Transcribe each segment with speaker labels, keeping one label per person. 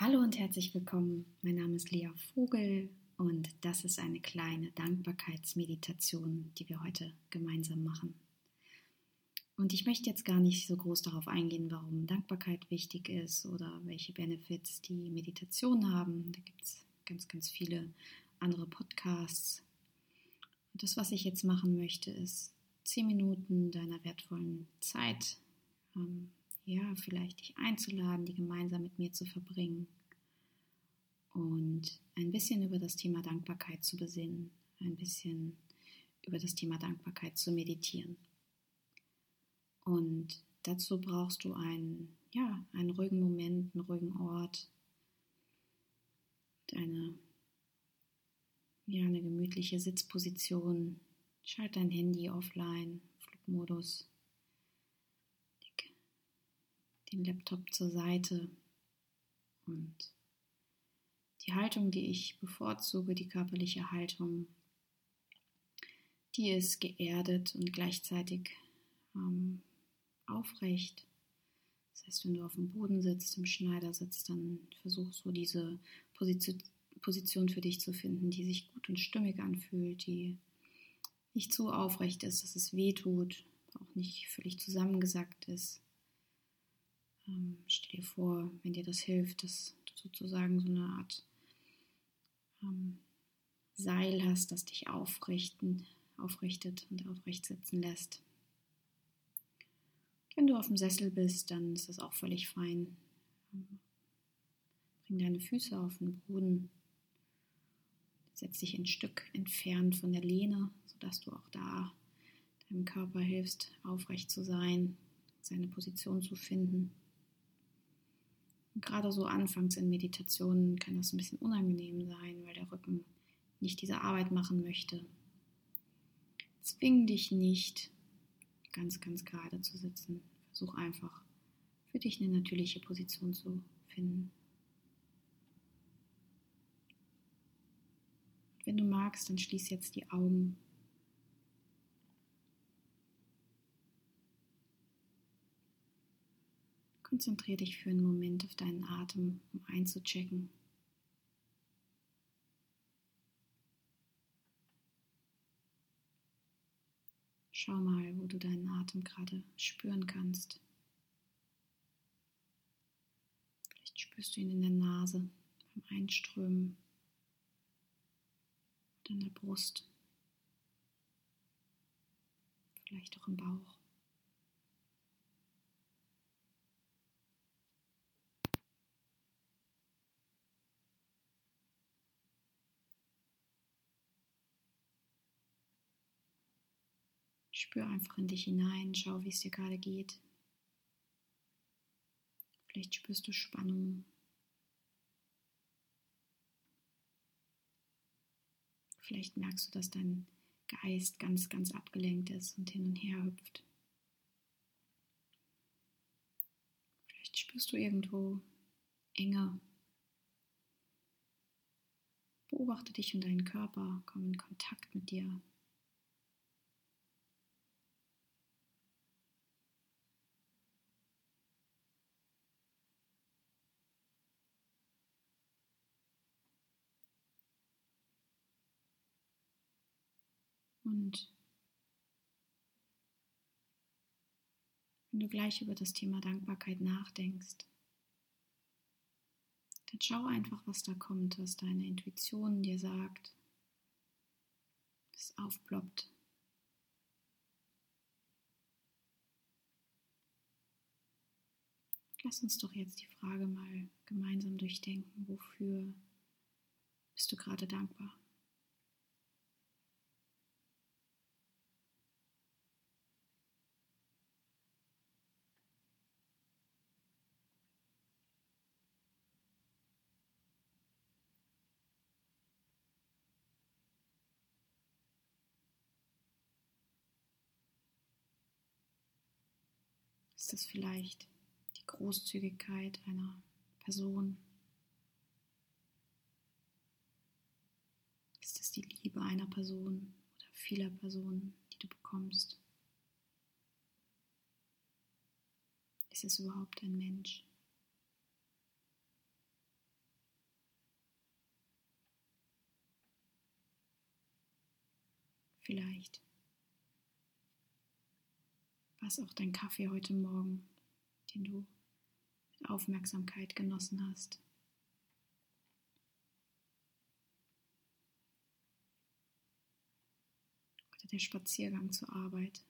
Speaker 1: Hallo und herzlich willkommen. Mein Name ist Lea Vogel und das ist eine kleine Dankbarkeitsmeditation, die wir heute gemeinsam machen. Und ich möchte jetzt gar nicht so groß darauf eingehen, warum Dankbarkeit wichtig ist oder welche Benefits die Meditation haben. Da gibt es ganz, ganz viele andere Podcasts. Und das, was ich jetzt machen möchte, ist zehn Minuten deiner wertvollen Zeit ähm, ja, vielleicht dich einzuladen, die gemeinsam mit mir zu verbringen und ein bisschen über das Thema Dankbarkeit zu besinnen, ein bisschen über das Thema Dankbarkeit zu meditieren. Und dazu brauchst du einen, ja, einen ruhigen Moment, einen ruhigen Ort, eine, ja, eine gemütliche Sitzposition. Schalt dein Handy offline, Flugmodus den Laptop zur Seite und die Haltung, die ich bevorzuge, die körperliche Haltung, die ist geerdet und gleichzeitig ähm, aufrecht. Das heißt, wenn du auf dem Boden sitzt, im Schneider sitzt, dann versuch so diese Position, für dich zu finden, die sich gut und stimmig anfühlt, die nicht zu aufrecht ist, dass es weh tut, auch nicht völlig zusammengesackt ist. Ähm, stell dir vor, wenn dir das hilft, dass du sozusagen so eine Art ähm, Seil hast, das dich aufrichten, aufrichtet und aufrecht sitzen lässt. Wenn du auf dem Sessel bist, dann ist das auch völlig fein. Bring deine Füße auf den Boden. Setz dich ein Stück entfernt von der Lehne, sodass du auch da deinem Körper hilfst, aufrecht zu sein, seine Position zu finden gerade so anfangs in Meditationen kann das ein bisschen unangenehm sein, weil der Rücken nicht diese Arbeit machen möchte. Zwing dich nicht, ganz, ganz gerade zu sitzen. Versuch einfach, für dich eine natürliche Position zu finden. Wenn du magst, dann schließ jetzt die Augen Konzentriere dich für einen Moment auf deinen Atem, um einzuchecken. Schau mal, wo du deinen Atem gerade spüren kannst. Vielleicht spürst du ihn in der Nase beim Einströmen und in der Brust, vielleicht auch im Bauch. Spür einfach in dich hinein, schau, wie es dir gerade geht. Vielleicht spürst du Spannung. Vielleicht merkst du, dass dein Geist ganz, ganz abgelenkt ist und hin und her hüpft. Vielleicht spürst du irgendwo Enge. Beobachte dich und deinen Körper, komm in Kontakt mit dir. Und wenn du gleich über das Thema Dankbarkeit nachdenkst, dann schau einfach, was da kommt, was deine Intuition dir sagt, was aufploppt. Lass uns doch jetzt die Frage mal gemeinsam durchdenken, wofür bist du gerade dankbar? Ist das vielleicht die Großzügigkeit einer Person? Ist das die Liebe einer Person oder vieler Personen, die du bekommst? Ist es überhaupt ein Mensch? Vielleicht war es auch dein Kaffee heute Morgen, den du mit Aufmerksamkeit genossen hast? Oder der Spaziergang zur Arbeit?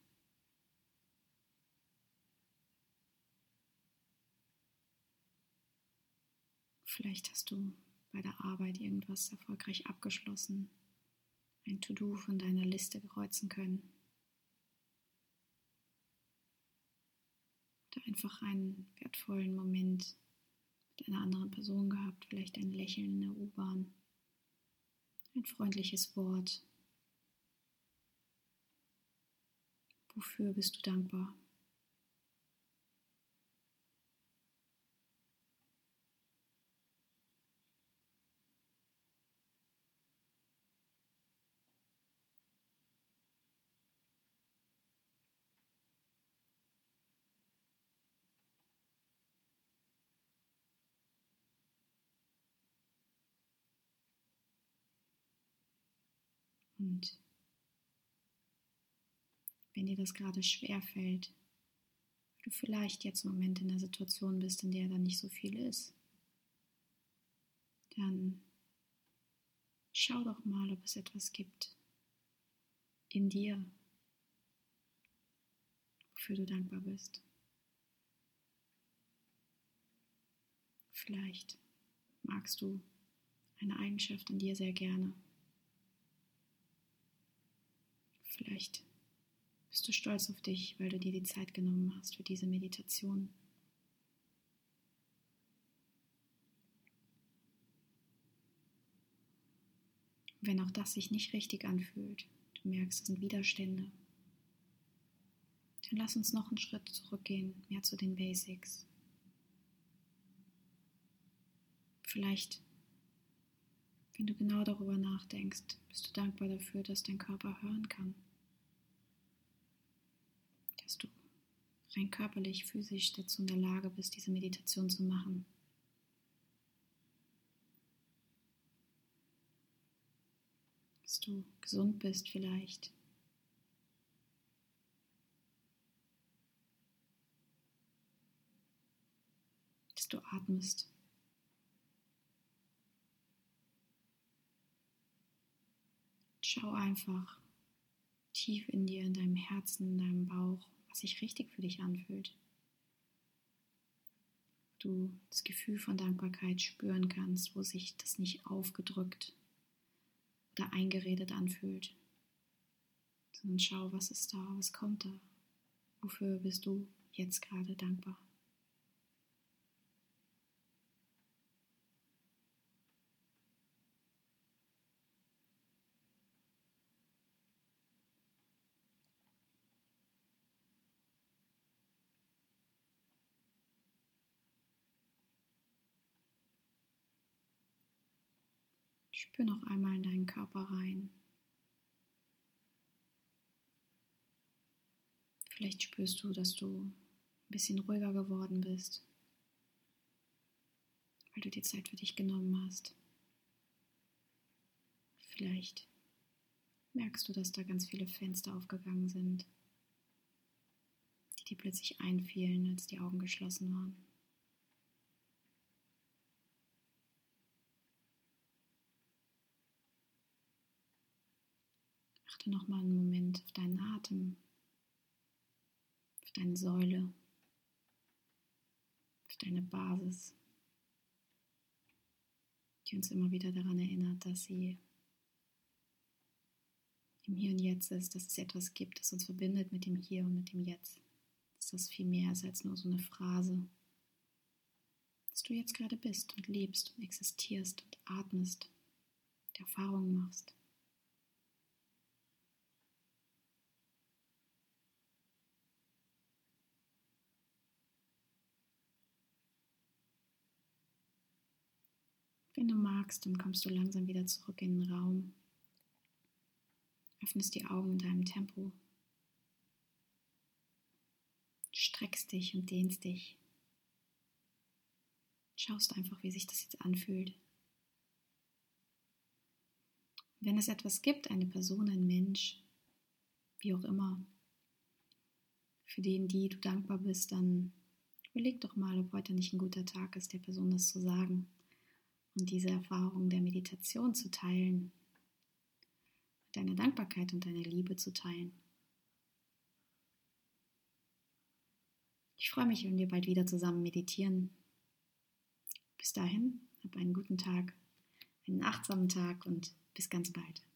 Speaker 1: Vielleicht hast du bei der Arbeit irgendwas erfolgreich abgeschlossen, ein To-Do von deiner Liste kreuzen können. Einfach einen wertvollen Moment mit einer anderen Person gehabt, vielleicht ein Lächeln in der U-Bahn, ein freundliches Wort. Wofür bist du dankbar? Und wenn dir das gerade schwer fällt, du vielleicht jetzt im Moment in einer Situation bist, in der da nicht so viel ist, dann schau doch mal, ob es etwas gibt in dir, wofür du dankbar bist. Vielleicht magst du eine Eigenschaft an dir sehr gerne. Vielleicht bist du stolz auf dich, weil du dir die Zeit genommen hast für diese Meditation. Wenn auch das sich nicht richtig anfühlt, du merkst, es sind Widerstände, dann lass uns noch einen Schritt zurückgehen, mehr zu den Basics. Vielleicht, wenn du genau darüber nachdenkst, bist du dankbar dafür, dass dein Körper hören kann. Rein körperlich, physisch dazu in der Lage bist, diese Meditation zu machen. Dass du gesund bist vielleicht. Dass du atmest. Schau einfach tief in dir, in deinem Herzen, in deinem Bauch sich richtig für dich anfühlt. Du das Gefühl von Dankbarkeit spüren kannst, wo sich das nicht aufgedrückt oder eingeredet anfühlt, sondern schau, was ist da, was kommt da, wofür bist du jetzt gerade dankbar. Spür noch einmal in deinen Körper rein. Vielleicht spürst du, dass du ein bisschen ruhiger geworden bist, weil du die Zeit für dich genommen hast. Vielleicht merkst du, dass da ganz viele Fenster aufgegangen sind, die dir plötzlich einfielen, als die Augen geschlossen waren. Achte nochmal einen Moment auf deinen Atem, auf deine Säule, auf deine Basis, die uns immer wieder daran erinnert, dass sie im Hier und Jetzt ist, dass es etwas gibt, das uns verbindet mit dem Hier und mit dem Jetzt. Dass das viel mehr ist als nur so eine Phrase. Dass du jetzt gerade bist und lebst und existierst und atmest, und Erfahrungen machst. Wenn du magst, dann kommst du langsam wieder zurück in den Raum. Öffnest die Augen in deinem Tempo. Streckst dich und dehnst dich. Schaust einfach, wie sich das jetzt anfühlt. Wenn es etwas gibt, eine Person, ein Mensch, wie auch immer, für den, die du dankbar bist, dann überleg doch mal, ob heute nicht ein guter Tag ist, der Person das zu sagen und diese Erfahrung der Meditation zu teilen, deine Dankbarkeit und deine Liebe zu teilen. Ich freue mich, wenn wir bald wieder zusammen meditieren. Bis dahin, hab einen guten Tag, einen achtsamen Tag und bis ganz bald.